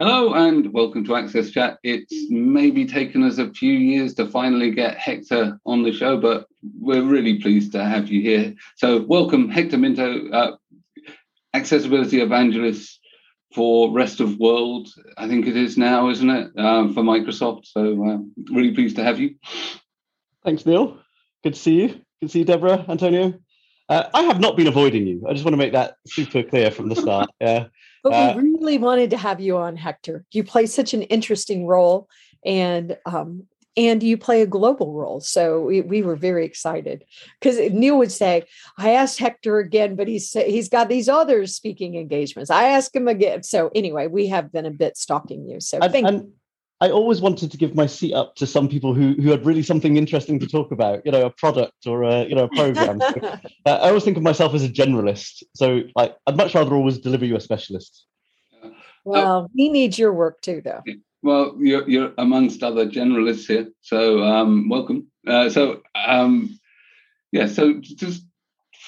Hello and welcome to Access Chat. It's maybe taken us a few years to finally get Hector on the show, but we're really pleased to have you here. So, welcome, Hector Minto, uh, accessibility evangelist for rest of world. I think it is now, isn't it, um, for Microsoft? So, uh, really pleased to have you. Thanks, Neil. Good to see you. Good to see you, Deborah, Antonio. Uh, I have not been avoiding you. I just want to make that super clear from the start. Yeah. But uh, we really wanted to have you on, Hector. You play such an interesting role, and um, and you play a global role. So we, we were very excited because Neil would say, "I asked Hector again, but he's he's got these other speaking engagements. I asked him again." So anyway, we have been a bit stalking you. So and, thank and you. I always wanted to give my seat up to some people who who had really something interesting to talk about, you know, a product or a you know a program. uh, I always think of myself as a generalist, so like I'd much rather always deliver you a specialist. Well, uh, he needs your work too, though. Well, you're, you're amongst other generalists here, so um, welcome. Uh, so um, yeah, so just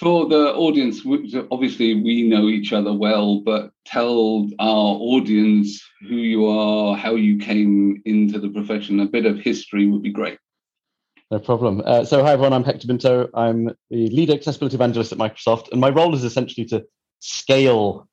for the audience, obviously we know each other well, but tell our audience who you are, how you came into the profession. A bit of history would be great. No problem. Uh, so, hi everyone, I'm Hector Minto. I'm the lead accessibility evangelist at Microsoft, and my role is essentially to scale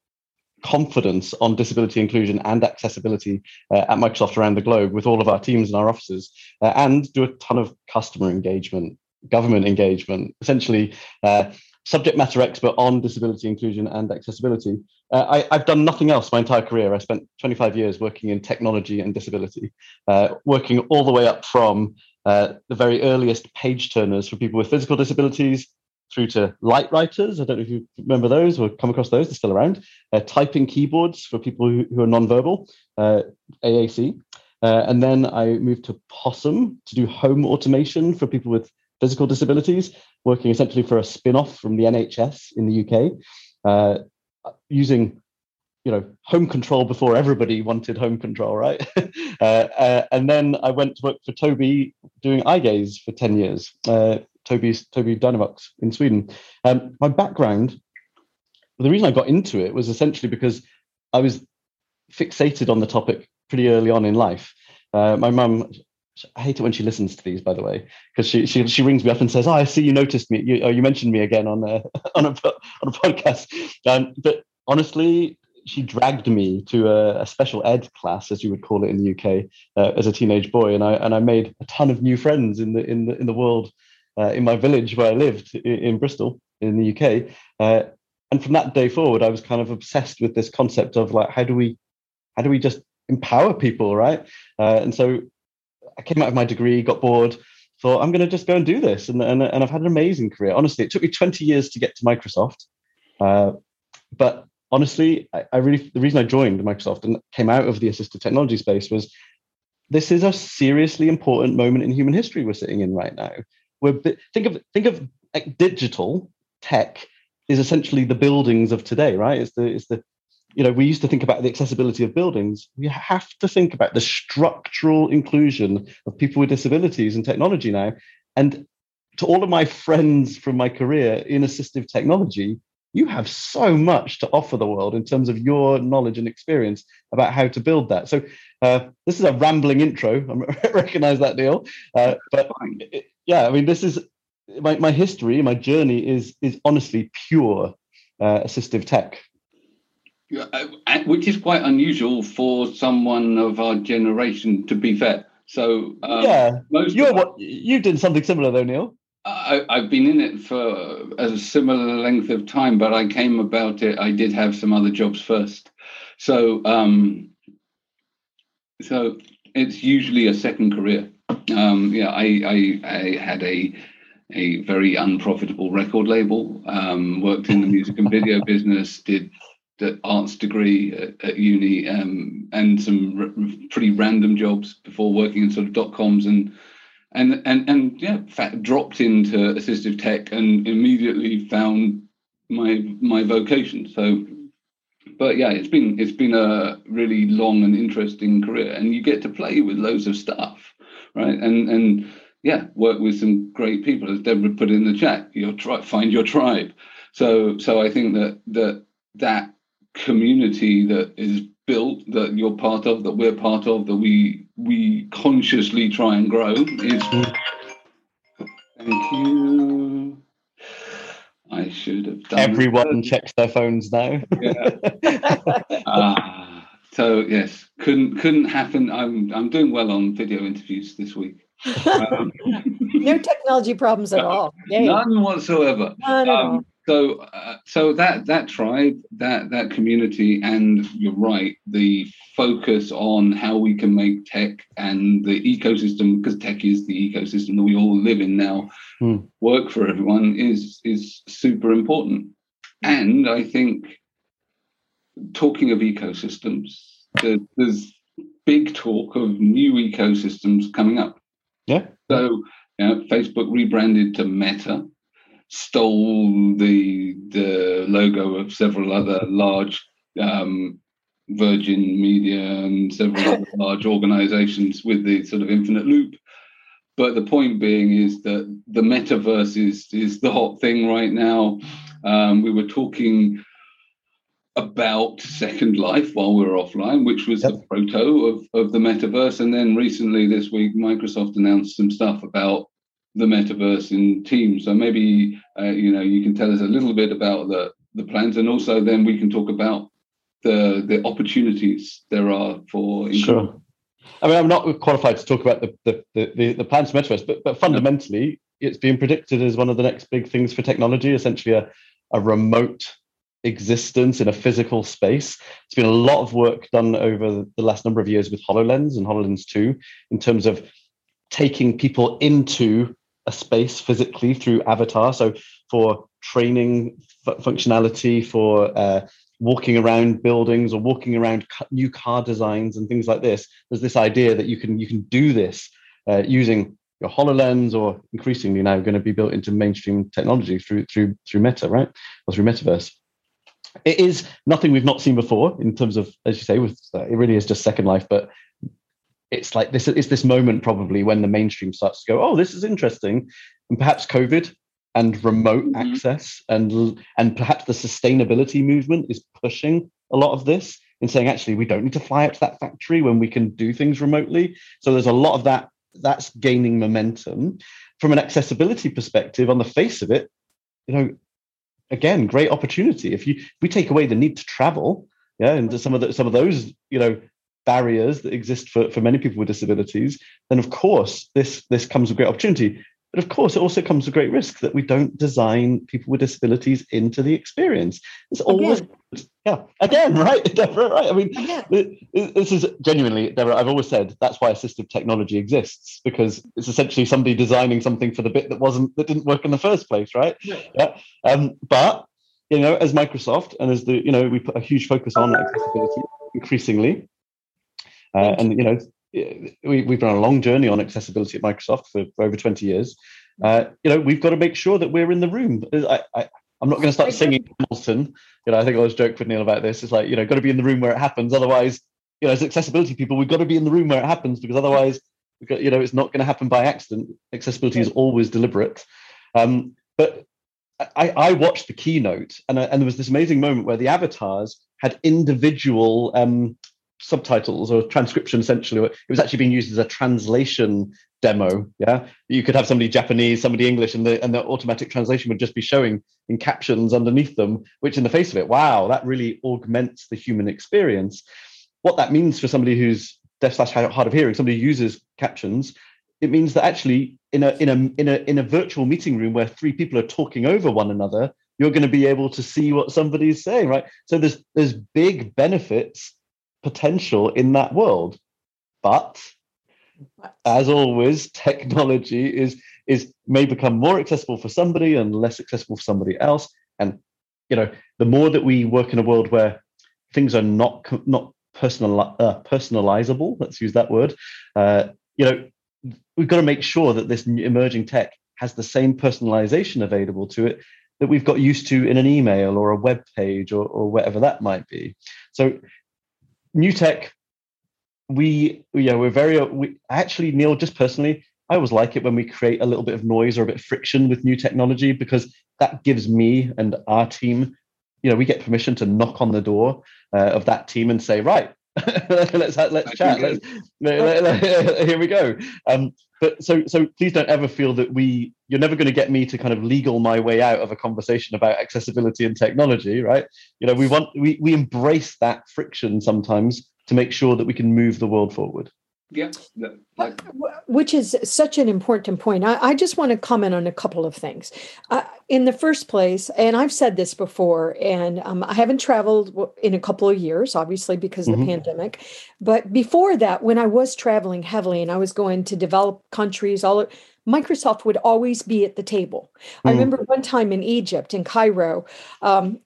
confidence on disability inclusion and accessibility uh, at Microsoft around the globe with all of our teams and our offices, uh, and do a ton of customer engagement, government engagement, essentially uh, subject matter expert on disability inclusion and accessibility. Uh, I, have done nothing else my entire career. I spent 25 years working in technology and disability, uh, working all the way up from uh, the very earliest page turners for people with physical disabilities through to light writers. I don't know if you remember those or come across those, they're still around. Uh, typing keyboards for people who, who are nonverbal, uh, AAC. Uh, and then I moved to Possum to do home automation for people with physical disabilities, working essentially for a spin off from the NHS in the UK, uh, using you know home control before everybody wanted home control right? Uh, uh, and then i went to work for Tobii doing eye gaze for 10 years uh, tobii's tobii dynavox in sweden. Um, my background the reason i got into it was essentially because i was fixated on the topic pretty early on in life. Uh, my mum I hate it when she listens to these, by the way, because she, she she rings me up and says, "Oh, I see you noticed me. You, oh, you mentioned me again on a on a on a podcast." Um, but honestly, she dragged me to a, a, special ed class, as you would call it in the UK, uh, as a teenage boy, and I and I made a ton of new friends in the in the in the world, uh, in my village where I lived in, in Bristol in the UK. Uh, and from that day forward, I was kind of obsessed with this concept of like, how do we, how do we just empower people, right? Uh, and so I came out of my degree, got bored, thought I'm going to just go and do this, and, and and I've had an amazing career. Honestly, it took me 20 years to get to Microsoft, uh, but honestly, I, I, really the reason I joined Microsoft and came out of the assistive technology space was this is a seriously important moment in human history we're sitting in right now. We're think of think of digital tech is essentially the buildings of today, right? It's the it's the you know we used to think about the accessibility of buildings. We have to think about the structural inclusion of people with disabilities in technology now. And to all of my friends from my career in assistive technology, you have so much to offer the world in terms of your knowledge and experience about how to build that. So uh, this is a rambling intro. I recognize that deal, uh, but yeah, I mean, this is my, my history, my journey is is honestly pure uh, assistive tech. Which is quite unusual for someone of our generation, to be fair. So um, yeah, you what you did something similar though, Neil. I, have been in it for a similar length of time, but I came about it. I did have some other jobs first, so um, so it's usually a second career. Um, yeah, I, I, I had a a very unprofitable record label. Um, worked in the music and video business. Did arts degree at, at uni, um, and some r- pretty random jobs before working in sort of dot coms and and and and yeah, dropped into assistive tech and immediately found my my vocation. So, but yeah, it's been it's been a really long and interesting career, and you get to play with loads of stuff, right? And and yeah, work with some great people, as Deborah put in the chat. Your tribe, find your tribe. So so I think that that that community that is built that you're part of that we're part of that we we consciously try and grow is thank you. I should have done everyone checks their phones now. Yeah. uh, so yes couldn't couldn't happen. I'm i'm doing well on video interviews this week. Um, no technology problems at all. Yay. none whatsoever. None at um, all so uh, so that that tribe that that community and you're right the focus on how we can make tech and the ecosystem because tech is the ecosystem that we all live in now hmm. work for everyone is is super important. And i think talking of ecosystems there's big talk of new ecosystems coming up. Yeah. So you know, facebook rebranded to meta stole the the logo of several other large um, Virgin Media and several other large organizations with the sort of infinite loop. But the point being is that the metaverse is is the hot thing right now. Um, we were talking about Second Life while we were offline, which was yep. the proto of, of the metaverse. And then recently this week, Microsoft announced some stuff about the metaverse in Teams. So maybe uh, you know you can tell us a little bit about the the plans, and also then we can talk about the the opportunities there are for. Sure. I mean, I'm not qualified to talk about the the the, the plans for metaverse, but but fundamentally, it's being predicted as one of the next big things for technology. Essentially, a a remote existence in a physical space. It's been a lot of work done over the last number of years with HoloLens and HoloLens 2 in terms of taking people into a space physically through avatar. So for training f- functionality, for uh, walking around buildings or walking around new car designs and things like this, there's this idea that you can you can do this uh, using your Hololens or increasingly now going to be built into mainstream technology through through through Meta, right, or through Metaverse. It is nothing we've not seen before in terms of, as you say, with uh, it really is just Second Life, but it's like this it's this moment probably when the mainstream starts to go oh this is interesting. And perhaps covid and remote mm-hmm. access and and perhaps the sustainability movement is pushing a lot of this in saying actually we don't need to fly out to that factory when we can do things remotely. So there's a lot of that that's gaining momentum. From an accessibility perspective on the face of it you know again great opportunity. If you if we take away the need to travel yeah and some of the, some of those you know barriers that exist for, for many people with disabilities, then of course this this comes with great opportunity. But of course, it also comes with great risk that we don't design people with disabilities into the experience. It's always, again. yeah, again, right, Deborah, right. I mean, this is genuinely, Deborah, I've always said that's why assistive technology exists because it's essentially somebody designing something for the bit that wasn't, that didn't work in the first place, right? Yeah. yeah. Um, but, you know, as Microsoft and as the, you know, we put a huge focus on accessibility increasingly, uh, and you know, we, we've been on a long journey on accessibility at Microsoft for, for over 20 years. Uh, you know, we've got to make sure that we're in the room. I, I, am not going to start singing Hamilton. You know, I think I was joking with Neil about this. It's like, you know, got to be in the room where it happens. Otherwise, you know, as accessibility people, we've got to be in the room where it happens because otherwise, got, you know, it's not going to happen by accident. Accessibility is always deliberate. Um, but I, I, watched the keynote and, and there was this amazing moment where the avatars had individual um, subtitles or transcription essentially. It was actually being used as a translation demo yeah? You could have somebody japanese somebody english and the and the automatic translation would just be showing in captions underneath them which in the face of it wow that really augments the human experience. What that means for somebody who's deaf slash hard of hearing somebody uses captions it means that actually in a in a in a in a virtual meeting room where three people are talking over one another you're going to be able to see what somebody's saying right? So there's there's big benefits potential in that world. But as always, technology is is may become more accessible for somebody and less accessible for somebody else. And you know, the more that we work in a world where things are not not personal uh, personalizable, let's use that word. Uh, you know, we've got to make sure that this emerging tech has the same personalization available to it that we've got used to in an email or a web page or, or whatever that might be. So new tech, we yeah we're very we actually Neil just personally I always like it when we create a little bit of noise or a bit of friction with new technology because that gives me and our team you know, we get permission to knock on the door uh, of that team and say, right, let's let's chat. Let's, let, let, here we go. Um, but so so please don't ever feel that we you're never going to get me to kind of legal my way out of a conversation about accessibility and technology, right? You know, we want we we embrace that friction sometimes to make sure that we can move the world forward. Yeah. Like- Which is such an important point. I, I, just want to comment on a couple of things. Uh, in the first place, and I've said this before, and um, I haven't traveled in a couple of years, obviously, because of mm-hmm. the pandemic. But before that, when I was traveling heavily and I was going to develop countries, all Microsoft would always be at the table. Mm. I remember one time in Egypt, in Cairo, um,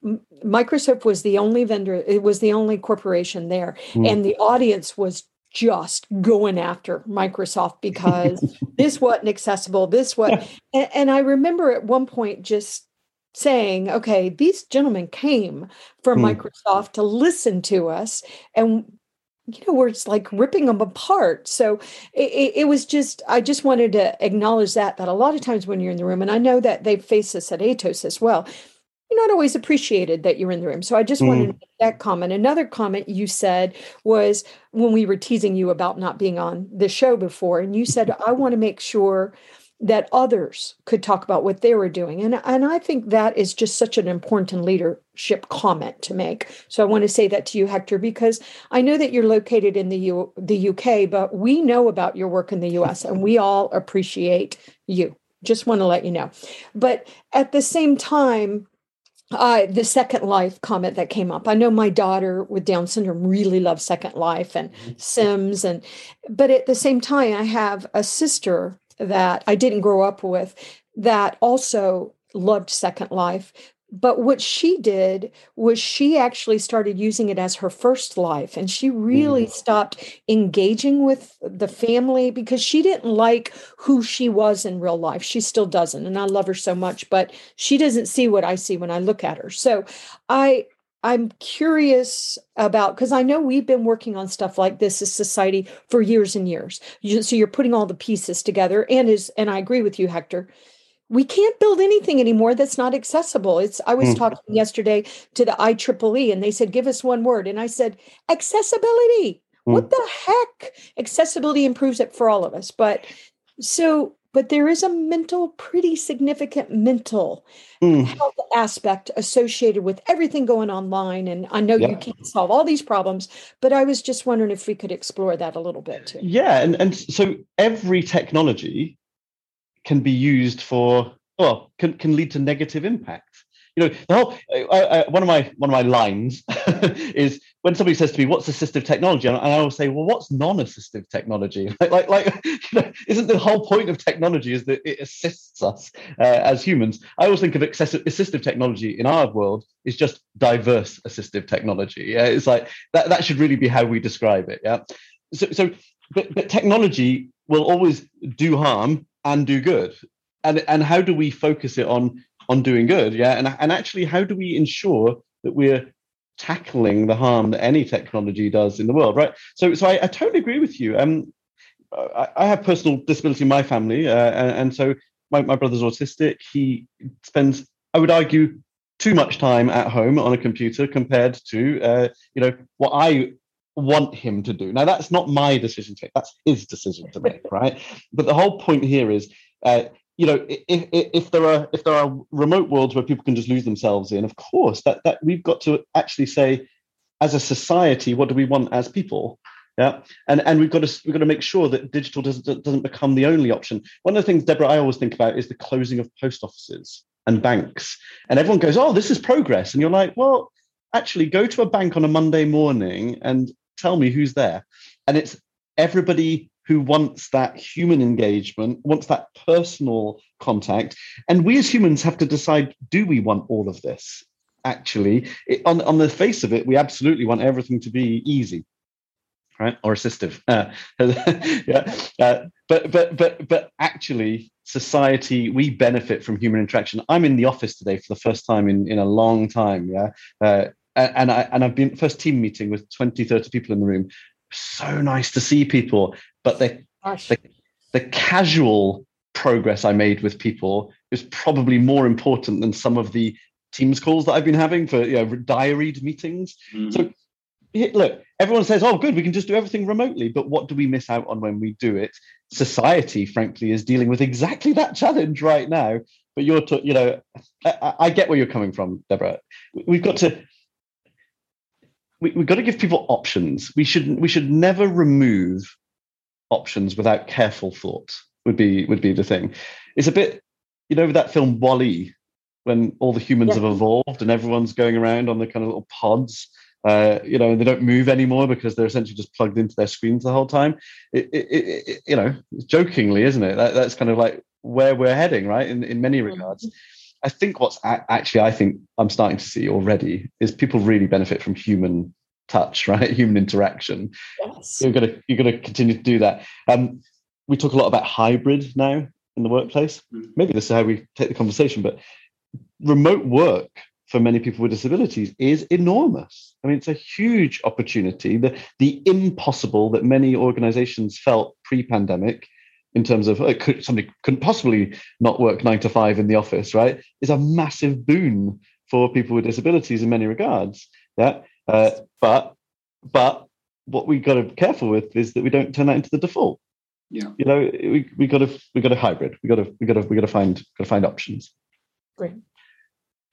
Microsoft was the only vendor, it was the only corporation there, mm. and the audience was just going after Microsoft because this wasn't accessible, this what and, and I remember at one point just saying, okay, these gentlemen came from mm. Microsoft to listen to us and you know, we're just like ripping them apart. So it, it, was just, I just wanted to acknowledge that, that a lot of times when you're in the room, and I know that they face this at Atos as well, not always appreciated that you're in the room. So I just mm. wanted to make that comment. Another comment you said was when we were teasing you about not being on the show before, and you said, I want to make sure that others could talk about what they were doing. And, and I think that is just such an important leadership comment to make. So I want to say that to you, Hector, because I know that you're located in the, U, the UK, but we know about your work in the US and we all appreciate you. Just want to let you know. But at the same time, uh, the Second Life comment that came up. I know my daughter with Down syndrome really loves Second Life and mm-hmm. Sims, and but at the same time, I have a sister that I didn't grow up with that also loved Second Life, but what she did was she actually started using it as her first life and she really mm. stopped engaging with the family because she didn't like who she was in real life. She still doesn't and i love her so much but she doesn't see what i see when i look at her. So i i'm curious about because i know we've been working on stuff like this as society for years and years. So you're putting all the pieces together and is and i agree with you hector we can't build anything anymore that's not accessible. It's I was mm. talking yesterday to the IEEE and they said give us one word and I said accessibility. Mm. What the heck? Accessibility improves it for all of us. But so but there is a mental pretty significant mental mm. health aspect associated with everything going online and I know yeah. you can't solve all these problems but I was just wondering if we could explore that a little bit too. Yeah and and so every technology can be used for well can, can lead to negative impact. You know the whole I, I, one of my one of my lines is when somebody says to me what's assistive technology? And i will say well what's non-assistive technology? Like like, like you know, isn't the whole point of technology is that it assists us uh, as humans? I always think of excessive assistive technology in our world is just diverse assistive technology. Yeah it's like that that should really be how we describe it yeah? So so but, but technology will always do harm and do good. And and how do we focus it on on doing good? Yeah and and actually how do we ensure that we're tackling the harm that any technology does in the world right? So so i, I totally agree with you. Um I, I, have personal disability in my family uh, and, and so my, my brother's autistic. He spends i would argue too much time at home on a computer compared to uh, you know what i want him to do. Now, that's not my decision to make, that's his decision to make, right? But the whole point here is, uh, you know, if, if, if, there are if there are remote worlds where people can just lose themselves in, of course, that that we've got to actually say, as a society, what do we want as people? Yeah, and and we've got to we've got to make sure that digital doesn't doesn't become the only option. One of the things, Deborah, I always think about is the closing of post offices and banks, and everyone goes, "Oh, this is progress," and you're like, "Well, actually, go to a bank on a Monday morning and tell me who's there. And it's everybody who wants that human engagement, wants that personal contact. And we as humans have to decide do we want all of this? Actually, it, on, on the face of it, we absolutely want everything to be easy. Right or assistive, uh, yeah. Uh, but but but but actually, society we benefit from human interaction. I'm in the office today for the first time in in a long time. Yeah, uh, and I and I've been first team meeting with 20, 30 people in the room. So nice to see people, but the, the, the casual progress I made with people is probably more important than some of the Teams calls that I've been having for you know diaried meetings. Mm-hmm. So look, everyone says, "Oh, good, we can just do everything remotely." But what do we miss out on when we do it? Society, frankly, is dealing with exactly that challenge right now. But you're, to, you know, I, I, get where you're coming from, Deborah. We've got to, we, we've got to give people options. We should, we should never remove options without careful thought. Would be, would be the thing. It's a bit, you know, with that film WALL-E, when all the humans yeah. have evolved and everyone's going around on the kind of little pods uh, you know, they don't move anymore because they're essentially just plugged into their screens the whole time. It, it, it, you know, jokingly, isn't it? That, that's kind of like where we're heading, right? In in many mm-hmm. regards. I think what's actually I think I'm starting to see already is people really benefit from human touch, right? Human interaction. Yes. You're gonna you're gonna continue to do that. Um, we talk a lot about hybrid now in the workplace. Mm-hmm. Maybe this is how we take the conversation, but remote work for many people with disabilities is enormous. I mean, it's a huge opportunity. The, the impossible that many organizations felt pre pandemic in terms of oh, could, somebody couldn't possibly not work nine to five in the office, right, is a massive boon for people with disabilities in many regards. Yeah. Uh, but, but what we got to be careful with is that we don't turn that into the default. Yeah. You know, we, we got to, we got to hybrid. We got to, we got to, we got to find, got to find options. Great.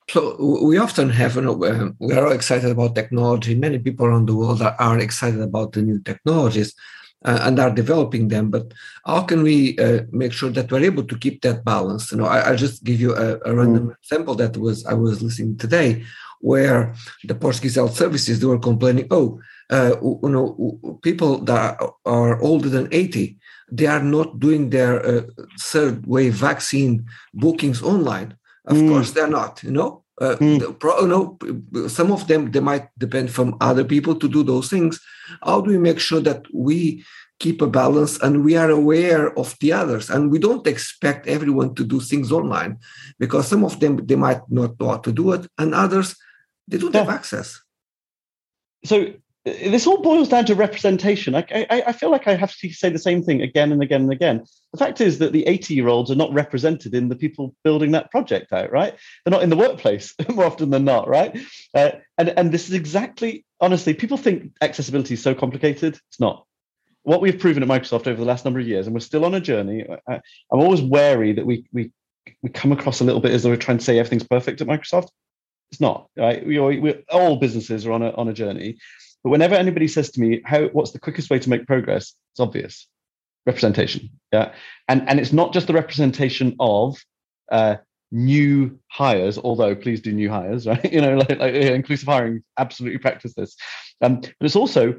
So we often have, you know, uh, we are all excited about technology. Many people around the world are, are excited about the new technologies uh, and are developing them. But how can we uh, make sure that we're able to keep that balance? You know, I, will just give you a, a random mm. example that was I was listening today, where the Portuguese health services they were complaining, oh, uh, you know, people that are older than eighty, they are not doing their uh, third wave vaccine bookings online of mm. course, they're not. You know, uh, mm. pro, know, some of them they might depend from other people to do those things. How do we make sure that we keep a balance and we are aware of the others and we don't expect everyone to do things online because some of them they might not know how to do it and others they don't yeah. have access so this all boils down to representation. I, I, I, feel like I have to say the same thing again and again and again. The fact is that the 80 year olds are not represented in the people building that project out, right? They're not in the workplace more often than not, right? Uh, and, and this is exactly, honestly, people think accessibility is so complicated. It's not. What we've proven at Microsoft over the last number of years, and we're still on a journey, I, I'm always wary that we, we, we come across a little bit as though we're trying to say everything's perfect at Microsoft. It's not, right? We, we, all businesses are on a, on a journey but whenever anybody says to me, "How? What's the quickest way to make progress?" It's obvious: representation. Yeah, and and it's not just the representation of uh, new hires, although please do new hires, right? You know, like, like inclusive hiring, absolutely practice this. Um, but it's also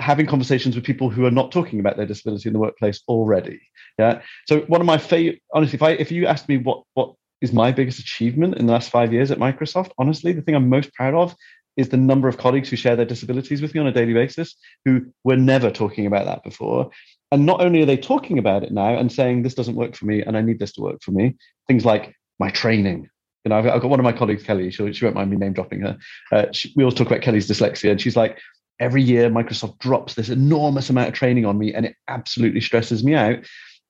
having conversations with people who are not talking about their disability in the workplace already. Yeah. So one of my favorite, honestly, if I if you asked me what what is my biggest achievement in the last five years at Microsoft, honestly, the thing I'm most proud of is the number of colleagues who share their disabilities with me on a daily basis who were never talking about that before. And not only are they talking about it now and saying, this doesn't work for me and I need this to work for me, things like my training. You know, I've, got one of my colleagues, Kelly, she, she won't mind me name dropping her. Uh, she, we always talk about Kelly's dyslexia, and she's like, every year Microsoft drops this enormous amount of training on me and it absolutely stresses me out.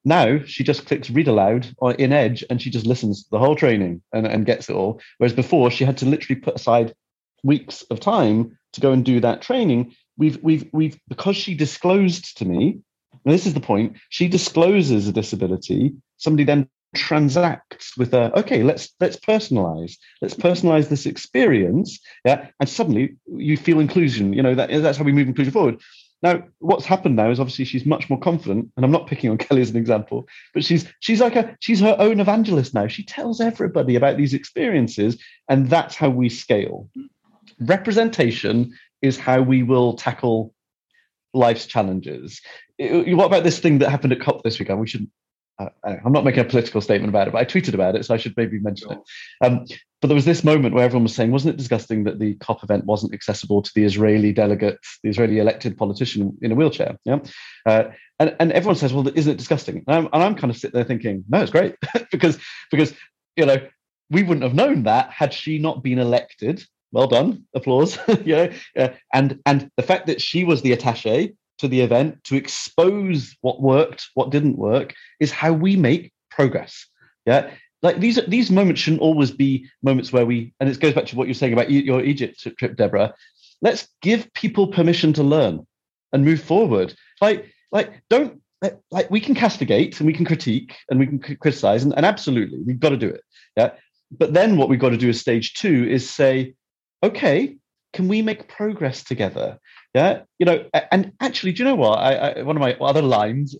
Now she just clicks read aloud in Edge and she just listens to the whole training and, and gets it all. Whereas before she had to literally put aside weeks of time to go and do that training we've we've we've because she disclosed to me and this is the point she discloses a disability somebody then transacts with a okay let's let's personalize let's personalize this experience yeah and suddenly you feel inclusion you know that that's how we move inclusion forward. Now what's happened now is obviously she's much more confident and i'm not picking on kelly as an example but she's she's like a she's her own evangelist now. She tells everybody about these experiences and that's how we scale representation is how we will tackle life's challenges. What about this thing that happened at COP this weekend? We shouldn't. Uh, I'm not making a political statement about it, but I tweeted about it, so I should maybe mention it. Um, but there was this moment where everyone was saying, wasn't it disgusting that the COP event wasn't accessible to the Israeli delegate, the Israeli elected politician in a wheelchair? Yeah. Uh, and, and everyone says, well, isn't it disgusting? And I'm, and I'm kind of sitting there thinking, no, it's great because, because, you know, we wouldn't have known that had she not been elected well done, applause. know, uh, and and the fact that she was the attaché to the event to expose what worked, what didn't work, is how we make progress. Yeah, like these these moments shouldn't always be moments where we and it goes back to what you're saying about your Egypt trip, Deborah. Let's give people permission to learn and move forward. Like like don't like we can castigate and we can critique and we can criticize and, and absolutely we've got to do it. Yeah. But then what we've got to do as stage two is say, okay, can we make progress together? Yeah. You know, and actually, do you know what? I, I one of my other lines.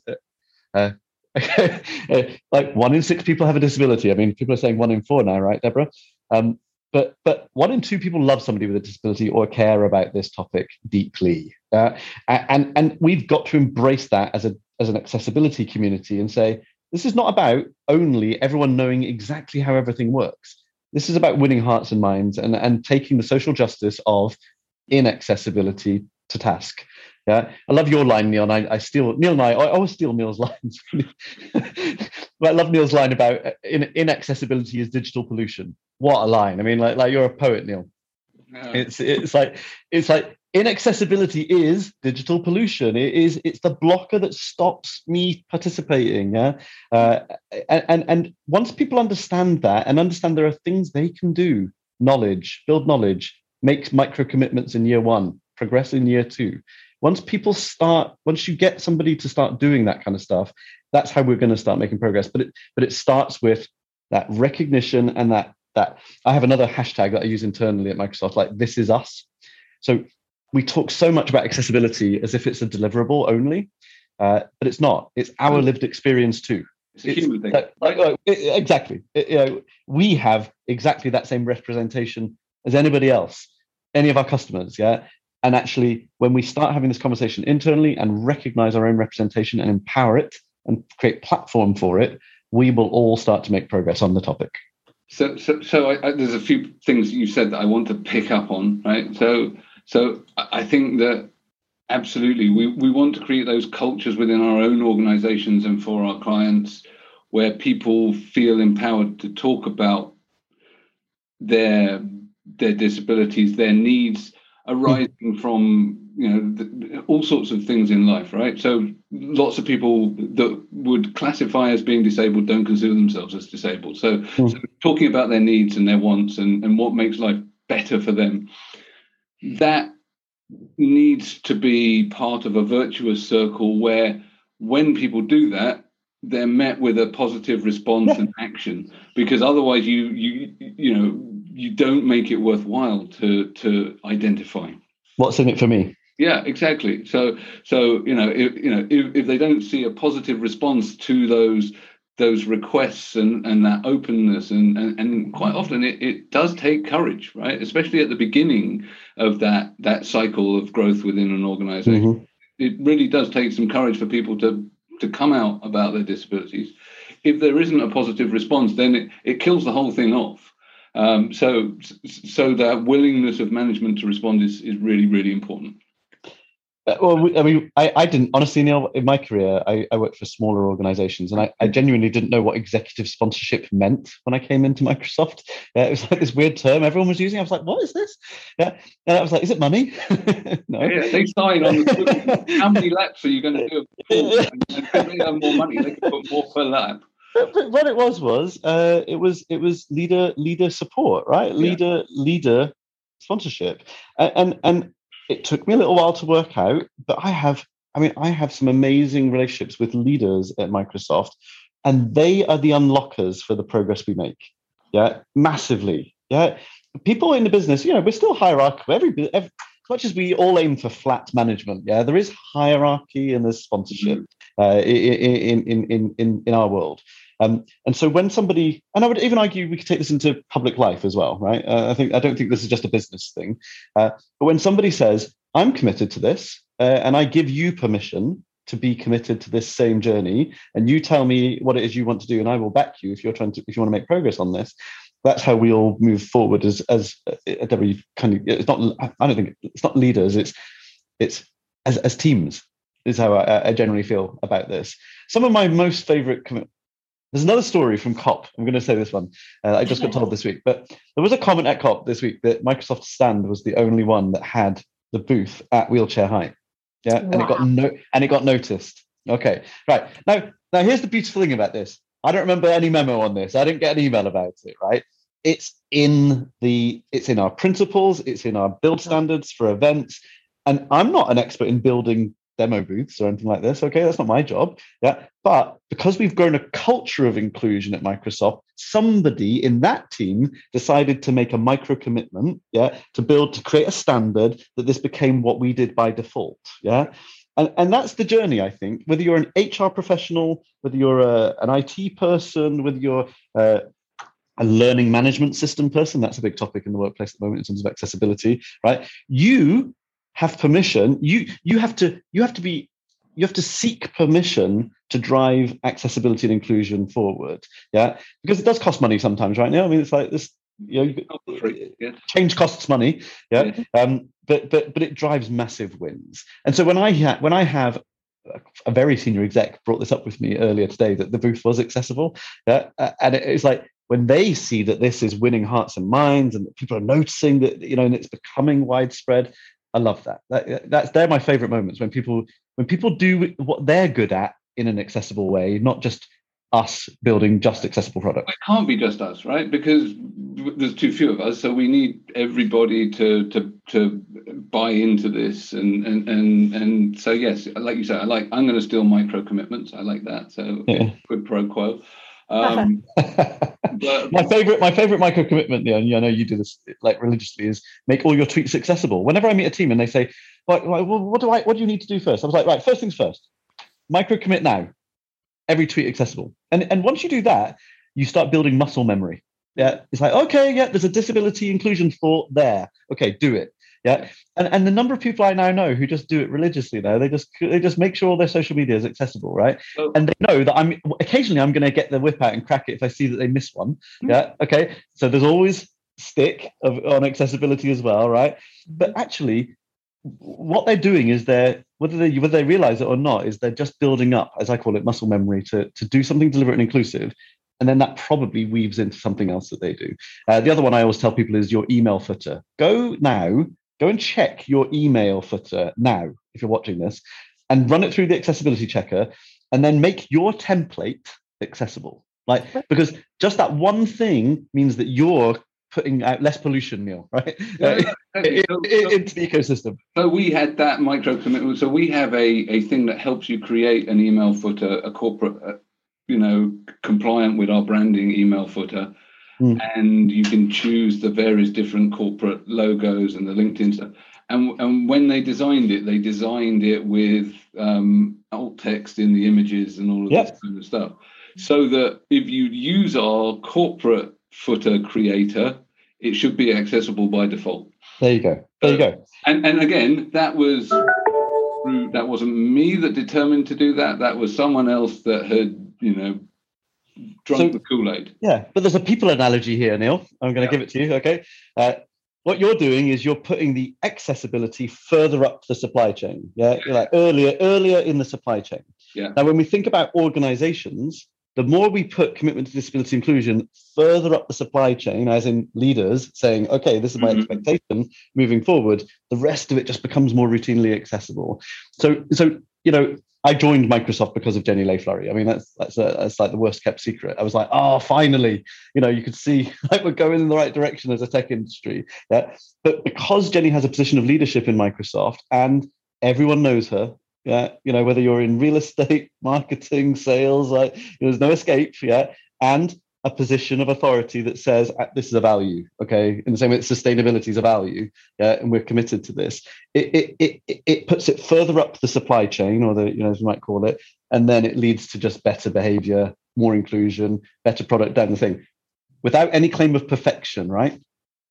Uh, uh like one in six people have a disability. I mean, people are saying one in four now, right, Deborah? Um, but but one in two people love somebody with a disability or care about this topic deeply, uh, and and we've got to embrace that as a as an accessibility community and say this is not about only everyone knowing exactly how everything works. This is about winning hearts and minds and and taking the social justice of inaccessibility to task. Yeah, I love your line, Neil. And I, I steal Neil and I, I always steal Neil's lines. but I love Neil's line about uh, in, inaccessibility is digital pollution. What a line! I mean, like like you're a poet, Neil. It's it's like it's like inaccessibility is digital pollution. It is it's the blocker that stops me participating. Yeah, uh, and and once people understand that and understand there are things they can do, knowledge, build knowledge, make micro commitments in year one, progress in year two once people start once you get somebody to start doing that kind of stuff that's how we're going to start making progress but it but it starts with that recognition and that that i have another hashtag that i use internally at microsoft like this is us so we talk so much about accessibility as if it's a deliverable only uh, but it's not it's our mm. lived experience too it's a human thing. Like, like, exactly. It, you know, we have exactly that same representation as anybody else, any of our customers. Yeah. And actually, when we start having this conversation internally and recognize our own representation and empower it and create platform for it, we will all start to make progress on the topic. So, so, so I, I, there's a few things you said that I want to pick up on, right? So, so I think that absolutely we, we want to create those cultures within our own organizations and for our clients where people feel empowered to talk about their their disabilities, their needs, arising from you know the, all sorts of things in life right so lots of people that would classify as being disabled don't consider themselves as disabled so, mm. so talking about their needs and their wants and, and what makes life better for them that needs to be part of a virtuous circle where when people do that they're met with a positive response and action. Because otherwise you you you know you don't make it worthwhile to to identify. What's in it for me? Yeah exactly. So so you know if, you know if, if they don't see a positive response to those those requests and and that openness. And and, and quite often it, it does take courage right? Especially at the beginning of that that cycle of growth within an organization. Mm-hmm. it really does take some courage for people to to come out about their disabilities. If there isn't a positive response then it, it kills the whole thing off. Um, so, so that willingness of management to respond is, is really, really important. Uh, well, I mean, I, I didn't honestly, Neil. In my career, I, I worked for smaller organizations, and I, I genuinely didn't know what executive sponsorship meant when I came into Microsoft. Yeah, it was like this weird term everyone was using. I was like, "What is this?" Yeah, and I was like, "Is it money?" no. Yeah, they sign on the how many laps are you going to do? And if they have more money, they can put more per lap but what it was was uh, it was it was leader leader support, right? Leader yeah. leader sponsorship, and, and and it took me a little while to work out. But I have, I mean, I have some amazing relationships with leaders at Microsoft, and they are the unlockers for the progress we make. Yeah, massively. Yeah, people in the business, you know, we're still hierarchical. Every, every as much as we all aim for flat management, yeah, there is hierarchy and there's sponsorship mm-hmm. uh, in, in, in, in, in our world. Um, and so when somebody, and I would even argue we could take this into public life as well, right? Uh, I think I don't think this is just a business thing. Uh, but when somebody says, "I'm committed to this," uh, and I give you permission to be committed to this same journey, and you tell me what it is you want to do, and I will back you if you're trying to if you want to make progress on this. That's how we all move forward as as a W kind of. It's not. I don't think it's not leaders. It's it's as as teams is how I, I, generally feel about this. Some of my most favorite there's another story from COP. I'm going to say this one. Uh, I just got told this week, but there was a comment at COP this week that Microsoft stand was the only one that had the booth at wheelchair height. Yeah, wow. and it got no, and it got noticed. Okay, right now, now here's the beautiful thing about this. I don't remember any memo on this. I didn't get an email about it, right? It's in the it's in our principles, it's in our build standards for events. And I'm not an expert in building demo booths or anything like this. Okay, that's not my job. Yeah. But because we've grown a culture of inclusion at Microsoft, somebody in that team decided to make a micro commitment, yeah, to build, to create a standard that this became what we did by default. Yeah. And, and that's the journey, I think. Whether you're an HR professional, whether you're a, an IT person, whether you're uh, a learning management system person, that's a big topic in the workplace at the moment in terms of accessibility, right? You have permission you you have to you have to be you have to seek permission to drive accessibility and inclusion forward yeah? Because it does cost money sometimes right now i mean it's like this you know change costs money yeah? Um but but but it drives massive wins. And so when i ha- when i have a very senior exec brought this up with me earlier today that the booth was accessible yeah? And it's like when they see that this is winning hearts and minds and that people are noticing that you know and it's becoming widespread I love that. that that's they're my favorite moments when people when people do what they're good at in an accessible way, not just us building just accessible products. It can't be just us, right? Because there's too few of us, so we need everybody to to to buy into this, and and and and so yes, like you said, I like I'm going to steal micro commitments. I like that. So yeah. quid pro quo. Um, but, my favorite, my favorite micro commitment, yeah, I know you do this like religiously, is make all your tweets accessible. Whenever I meet a team and they say, like, well, what do I, what do you need to do first? I was like, right, first things first, micro commit now, every tweet accessible. And and once you do that, you start building muscle memory. Yeah, it's like okay, yeah, there's a disability inclusion thought there. Okay, do it. Yeah, and and the number of people I now know who just do it religiously though, they just they just make sure all their social media is accessible, right? Oh. And they know that I'm occasionally I'm going to get the whip out and crack it if I see that they miss one. Mm-hmm. Yeah, okay. So there's always stick of on accessibility as well, right? But hmm. actually, what they're doing is they're whether they whether they realize it or not is they're just building up, as I call it, muscle memory to to do something deliberate and inclusive. And then that probably weaves into something else that they do. Uh, the other one I always tell people is your email footer. Go now go and check your email footer now, if you're watching this, and run it through the accessibility checker, and then make your template accessible. Like, because just that one thing means that you're putting out less pollution, Neil, right? Yeah, into the ecosystem. So we had that micro commitment. So we have a, a thing that helps you create an email footer, a corporate, uh, you know, compliant with our branding email footer mm. and you can choose the various different corporate logos and the LinkedIn stuff. And, and when they designed it, they designed it with um, alt text in the images and all of yep. this kind of stuff. So that if you use our corporate footer creator, it should be accessible by default. There you go. There you go. And and again, that was that wasn't me that determined to do that. That was someone else that had, you know, drunk so, the Kool Aid. Yeah, but there's a people analogy here, Neil. I'm going to yeah. give it to you. Okay. Uh, what you're doing is you're putting the accessibility further up the supply chain. Yeah, yeah. like earlier, earlier in the supply chain. Yeah. Now, when we think about organizations, the more we put commitment to disability inclusion further up the supply chain, as in leaders saying, okay, this is my mm-hmm. expectation moving forward, the rest of it just becomes more routinely accessible. So, so you know, I joined Microsoft because of Jenny Flurrie. I mean, that's that's a, that's like the worst kept secret. I was like, oh, finally, you know, you could see like we're going in the right direction as a tech industry. Yeah, but because Jenny has a position of leadership in Microsoft and everyone knows her. Yeah, you know, whether you're in real estate, marketing, sales, like there's no escape. Yeah, and a position of authority that says uh, this is a value okay? In the same way that sustainability is a value yeah and we're committed to this. It, it it it puts it further up the supply chain or the you know as you might call it and then it leads to just better behavior more inclusion better product down the thing. Without any claim of perfection right?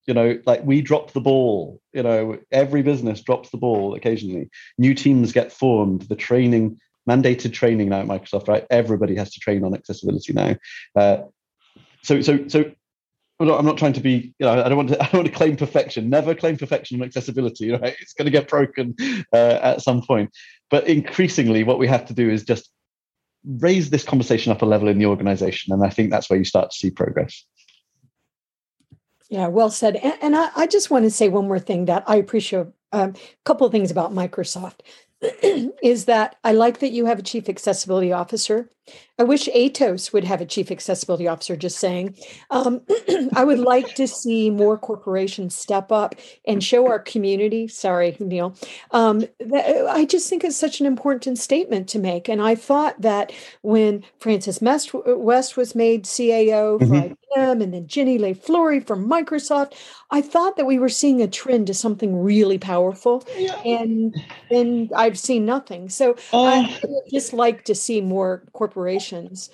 You know like we drop the ball you know every business drops the ball occasionally. New teams get formed the training mandated training now at Microsoft, right? Everybody has to train on accessibility now. Uh, so so so I'm not trying to be, you know, I don't want to, I don't want to claim perfection. Never claim perfection on accessibility, right? It's going to get broken uh, at some point. But increasingly, what we have to do is just raise this conversation up a level in the organization. And I think that's where you start to see progress. Yeah, well said. And, and I, I, just want to say one more thing that I appreciate um, a couple of things about Microsoft is that I like that you have a chief accessibility officer I wish Atos would have a chief accessibility officer, just saying. Um, I would like to see more corporations step up and show our community. Sorry, Neil. Um, that, I just think it's such an important statement to make. And I thought that when Frances West was made CAO for mm-hmm. IBM and then Jenny Lay-Flurrie from Microsoft, I thought that we were seeing a trend to something really powerful. Yeah. And then I've seen nothing. So uh, I just like to see more corporations.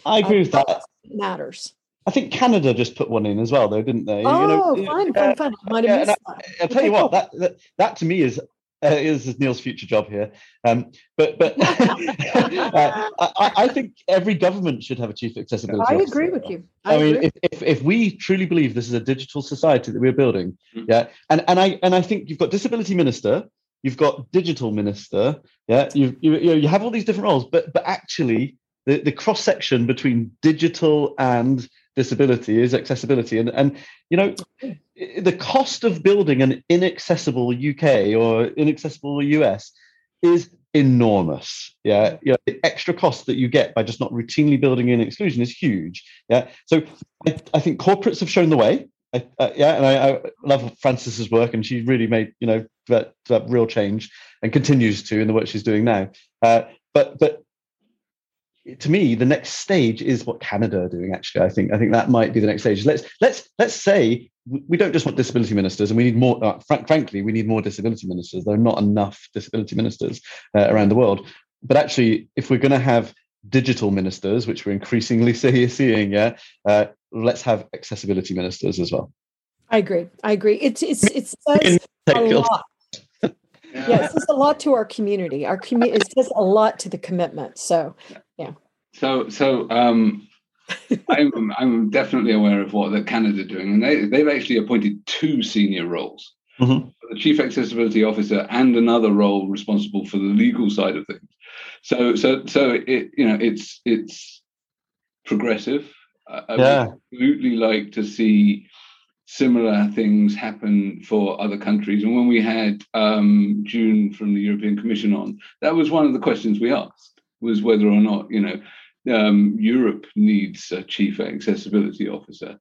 I agree uh, with that. Matters. I think Canada just put one in as well, though, didn't they? Oh, you know, fun, fun, fun. I might have missed that. I, will tell okay, you what, that, that, that to me is uh, is Neil's future job here. Um, but but uh, I, I, think every government should have a chief accessibility. I officer. agree with you. I, I mean, if, if, if we truly believe this is a digital society that we're building, mm-hmm. yeah, and and I and I think you've got disability minister, you've got digital minister, yeah, you you you, know, you have all these different roles, but but actually the, the cross section between digital and disability is accessibility. And and you know the cost of building an inaccessible uk or inaccessible us is enormous. Yeah you know, the extra cost that you get by just not routinely building in exclusion is huge. Yeah so i, I think corporates have shown the way. I, uh, yeah and I, I, love frances's work and she really made you know that, that real change and continues to in the work she's doing now. Uh, but but to me, the next stage is what Canada are doing. Actually, I think I think that might be the next stage. Let's let's let's say we don't just want disability ministers, and we need more. Uh, fr- frankly, we need more disability ministers. There are not enough disability ministers uh, around the world. But actually, if we're going to have digital ministers, which we're increasingly see, seeing, yeah, uh, let's have accessibility ministers as well. I agree. I agree. It's it's it says a lot. yeah, it says a lot to our community. Our community it says a lot to the commitment. So. So so um, I'm I'm definitely aware of what that Canada doing, and they they've actually appointed two senior roles. Mm-hmm. The chief accessibility officer and another role responsible for the legal side of things. So so so it you know it's it's progressive. I yeah. would absolutely like to see similar things happen for other countries. And when we had um, June from the European Commission on, that was one of the questions we asked was whether or not you know um, Europe needs a chief accessibility officer.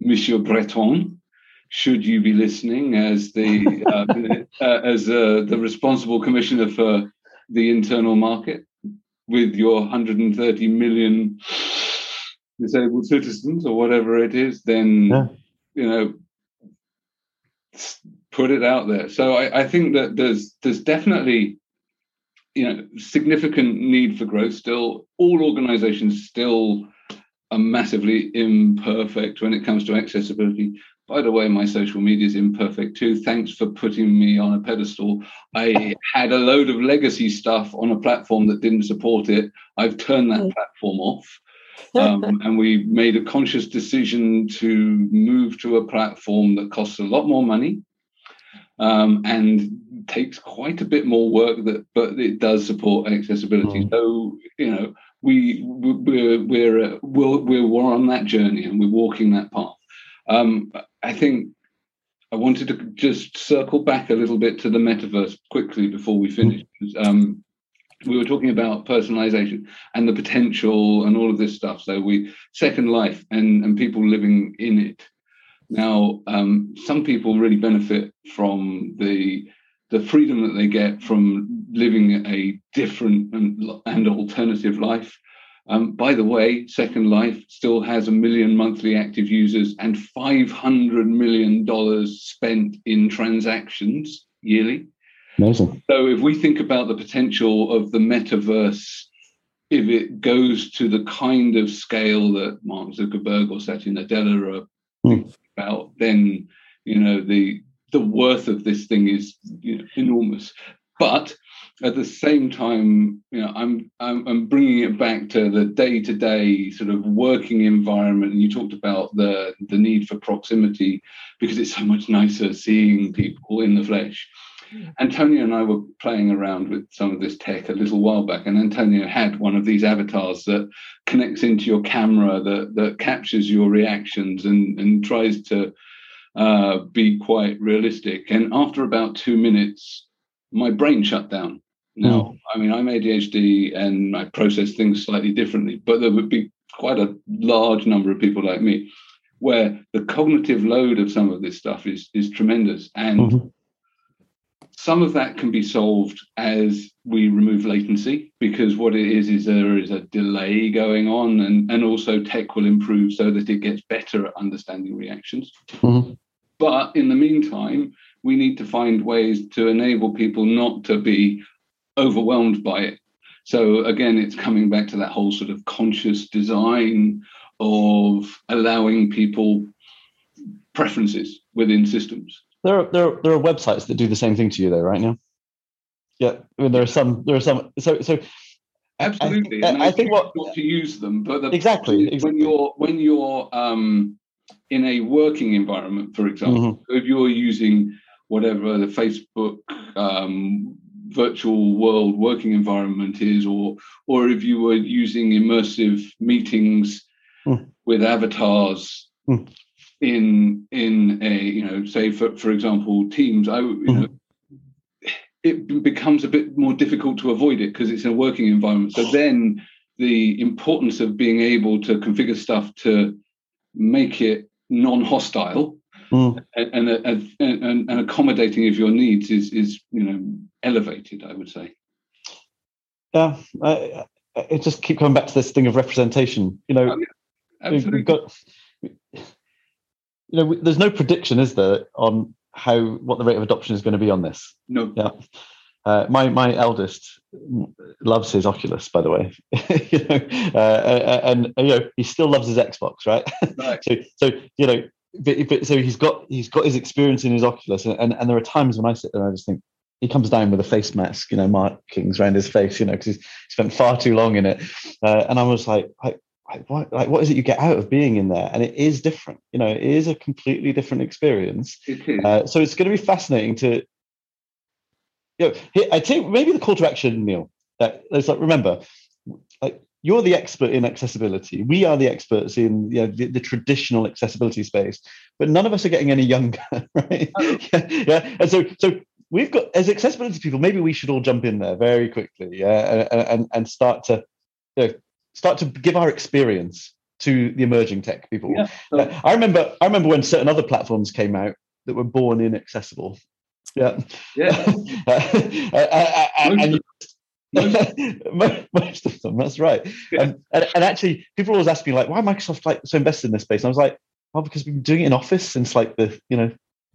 Monsieur Breton, should you be listening as the uh, uh, as uh, the responsible commissioner for the internal market with your 130 million disabled citizens or whatever it is, then yeah. you know put it out there. So I, I think that there's there's definitely you know significant need for growth still. All organizations still are massively imperfect when it comes to accessibility. By the way my social media is imperfect too. Thanks for putting me on a pedestal. I had a load of legacy stuff on a platform that didn't support it. I've turned that mm. platform off. Um, and we made a conscious decision to move to a platform that costs a lot more money um, and takes quite a bit more work that but it does support accessibility. Mm. so you know we we're we're, uh, we're we're on that journey and we're walking that path. Um, i think i wanted to just circle back a little bit to the metaverse quickly before we finish um, we were talking about personalization and the potential and all of this stuff. So we second life and and people living in it now, um, some people really benefit from the the freedom that they get from living a different and, and alternative life. Um, by the way, Second Life still has a million monthly active users and $500 million spent in transactions yearly. Amazing. So, if we think about the potential of the metaverse, if it goes to the kind of scale that Mark Zuckerberg or Satya Nadella are mm about, then you know the the worth of this thing is you know, enormous. But at the same time, you know, I'm, I'm, I'm bringing it back to the day to day sort of working environment. And you talked about the the need for proximity because it's so much nicer seeing people in the flesh. Antonio and I were playing around with some of this tech a little while back, and Antonio had one of these avatars that connects into your camera that that captures your reactions and and tries to uh, be quite realistic. And after about two minutes, my brain shut down. Now, mm. I mean, I'm ADHD and I process things slightly differently, but there would be quite a large number of people like me where the cognitive load of some of this stuff is is tremendous and mm-hmm. Some of that can be solved as we remove latency because what it is is there is a delay going on and and also tech will improve so that it gets better at understanding reactions mm-hmm. but in the meantime we need to find ways to enable people not to be overwhelmed by it so again it's coming back to that whole sort of conscious design of allowing people preferences within systems. There are, there are, there are websites that do the same thing to you though, right now. Yeah, I mean, there are some. There are some. So so. Absolutely, I, I, I think what to use them, but the, exactly, exactly when you're when you're um, in a working environment, for example, mm-hmm. if you're using whatever the Facebook um, virtual world working environment is, or or if you were using immersive meetings mm. with avatars mm. In in a you know say for for example teams i you mm. know it becomes a bit more difficult to avoid it because it's in a working environment so then the importance of being able to configure stuff to make it non-hostile mm. and, and, and, and, accommodating of your needs is is you know elevated i would say yeah I, I just keep coming back to this thing of representation you know oh. Absolutely. We've got, you know, there's no prediction, is there, on how what the rate of adoption is going to be on this? No. Yeah. Uh, my my eldest loves his Oculus, by the way. you know, uh, uh and, you know he still loves his Xbox, right? right. so so you know, but, but, so he's got he's got his experience in his Oculus, and, and and there are times when I sit there and I just think he comes down with a face mask, you know, markings around his face, you know, because he's spent far too long in it, uh, and I was like what like what is it you get out of being in there? And it is different you know it is a completely different experience. Uh, so it's going to be fascinating to you know i think maybe the call to action neil that it's like remember like you're the expert in accessibility. We are the experts in you know, the, the traditional accessibility space but none of us are getting any younger right? Oh. yeah, yeah. And so so we've got as accessibility people maybe we should all jump in there very quickly yeah and and, and start to you know, start to give our experience to the emerging tech people. Yeah. Uh, I remember I remember when certain other platforms came out that were born inaccessible. Yeah. Yeah. uh, and most of them, that's right. Yeah. And, and, and, actually, people always ask me like, why Microsoft like so invested in this space? And I was like, well, because we've been doing it in Office since like the, you know,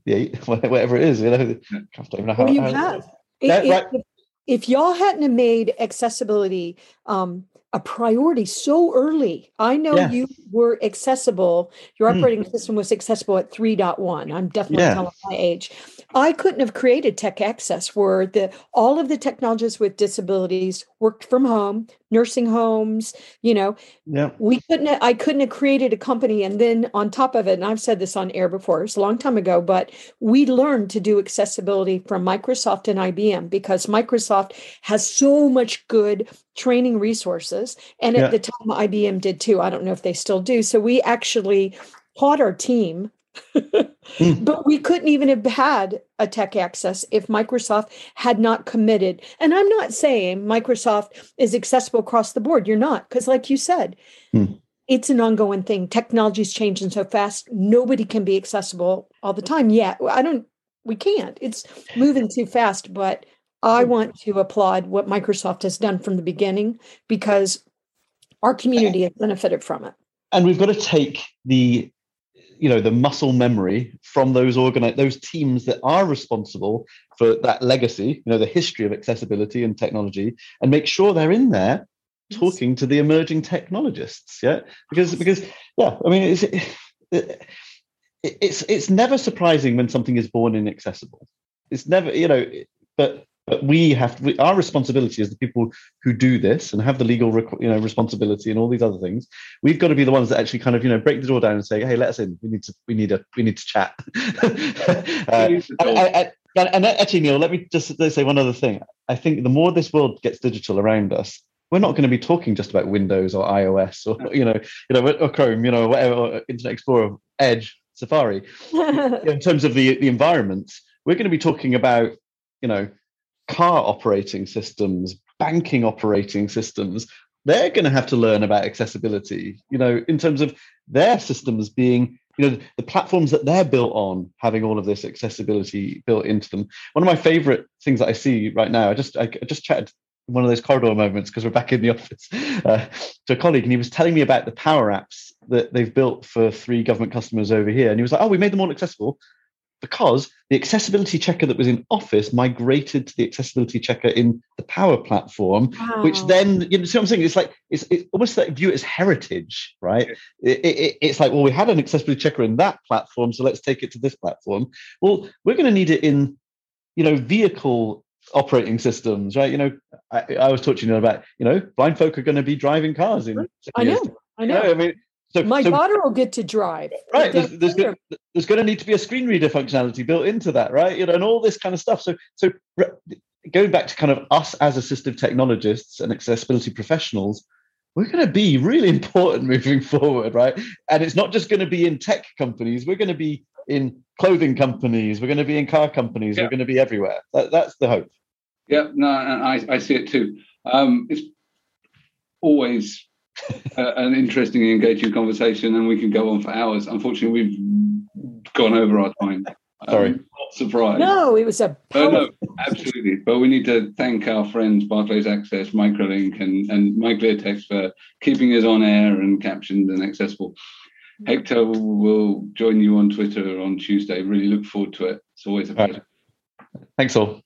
the eight, whatever it is, you know. I don't even know how. Well, you how, have. Yeah, if, right. If, y'all hadn't made accessibility um, a priority so early. I know yeah. you were accessible. Your hmm. operating mm. system was accessible at 3.1. I'm definitely yeah. telling my age. I couldn't have created TecAccess where the all of the technologists with disabilities worked from home, nursing homes, you know. Yeah. We couldn't have, I couldn't have created a company and then on top of it, and I've said this on air before, it's a long time ago, but we learned to do accessibility from Microsoft and IBM because Microsoft has so much good training resources. And at yeah. the time IBM did too. I don't know if they still do. So we actually taught our team mm. But we couldn't even have had a TecAccess if Microsoft had not committed. And I'm not saying Microsoft is accessible across the board. You're not, because like you said, mm. it's an ongoing thing. Technology's changing so fast. Nobody can be accessible all the time. Yeah, I don't, we can't. It's moving too fast. But I want to applaud what Microsoft has done from the beginning because our community has benefited from it. And we've got to take the you know the muscle memory from those organize those teams that are responsible for that legacy you know the history of accessibility and technology and make sure they're in there talking to the emerging technologists yeah? Because because yeah i mean it's it, it's it's never surprising when something is born inaccessible. It's never you know but but we have to, we, our responsibility as the people who do this and have the legal you know responsibility and all these other things. We've got to be the ones that actually kind of you know break the door down and say hey let us in. We need to we need a we need to chat. Uh, and, and, actually neil let me just say one other thing. I think the more this world gets digital around us we're not going to be talking just about windows or ios or you know you know or chrome you know whatever or internet explorer edge safari. In terms of the the environment we're going to be talking about you know car operating systems, banking operating systems, they're going to have to learn about accessibility, you know, in terms of their systems being, you know, the platforms that they're built on having all of this accessibility built into them. One of my favorite things that I see right now, I just I, just chatted one of those corridor moments because we're back in the office uh, to a colleague and he was telling me about the power apps that they've built for three government customers over here and he was like oh we made them all accessible because the accessibility checker that was in Office migrated to the accessibility checker in the Power Platform, wow. which then you know, see what I'm saying? It's like it's, it's almost like view it as heritage, right? It, it, it's like, well, we had an accessibility checker in that platform, so let's take it to this platform. Well, we're going to need it in, you know, vehicle operating systems, right? You know, I, I was talking about, you know, blind folk are going to be driving cars in. I know, I know. I mean, so, my so, daughter will get to drive. Right. There's, there's, going, there's, going to need to be a screen reader functionality built into that, right? You know, and all this kind of stuff. So, so going back to kind of us as assistive technologists and accessibility professionals, we're going to be really important moving forward, right? And it's not just going to be in tech companies. We're going to be in clothing companies. We're going to be in car companies. Yeah. We're going to be everywhere. That, that's the hope. Yeah, no, I, I see it too. Um, it's always uh, an interesting and engaging conversation, and we can go on for hours. Unfortunately, we've gone over our time. Sorry, um, not surprised. No, it was a. Oh, no, absolutely. But we need to thank our friends Barclays Access, Microlink, and and MyClearText for keeping us on air and captioned and accessible. Hector will join you on Twitter on Tuesday. Really look forward to it. It's always a pleasure. Right. Thanks all.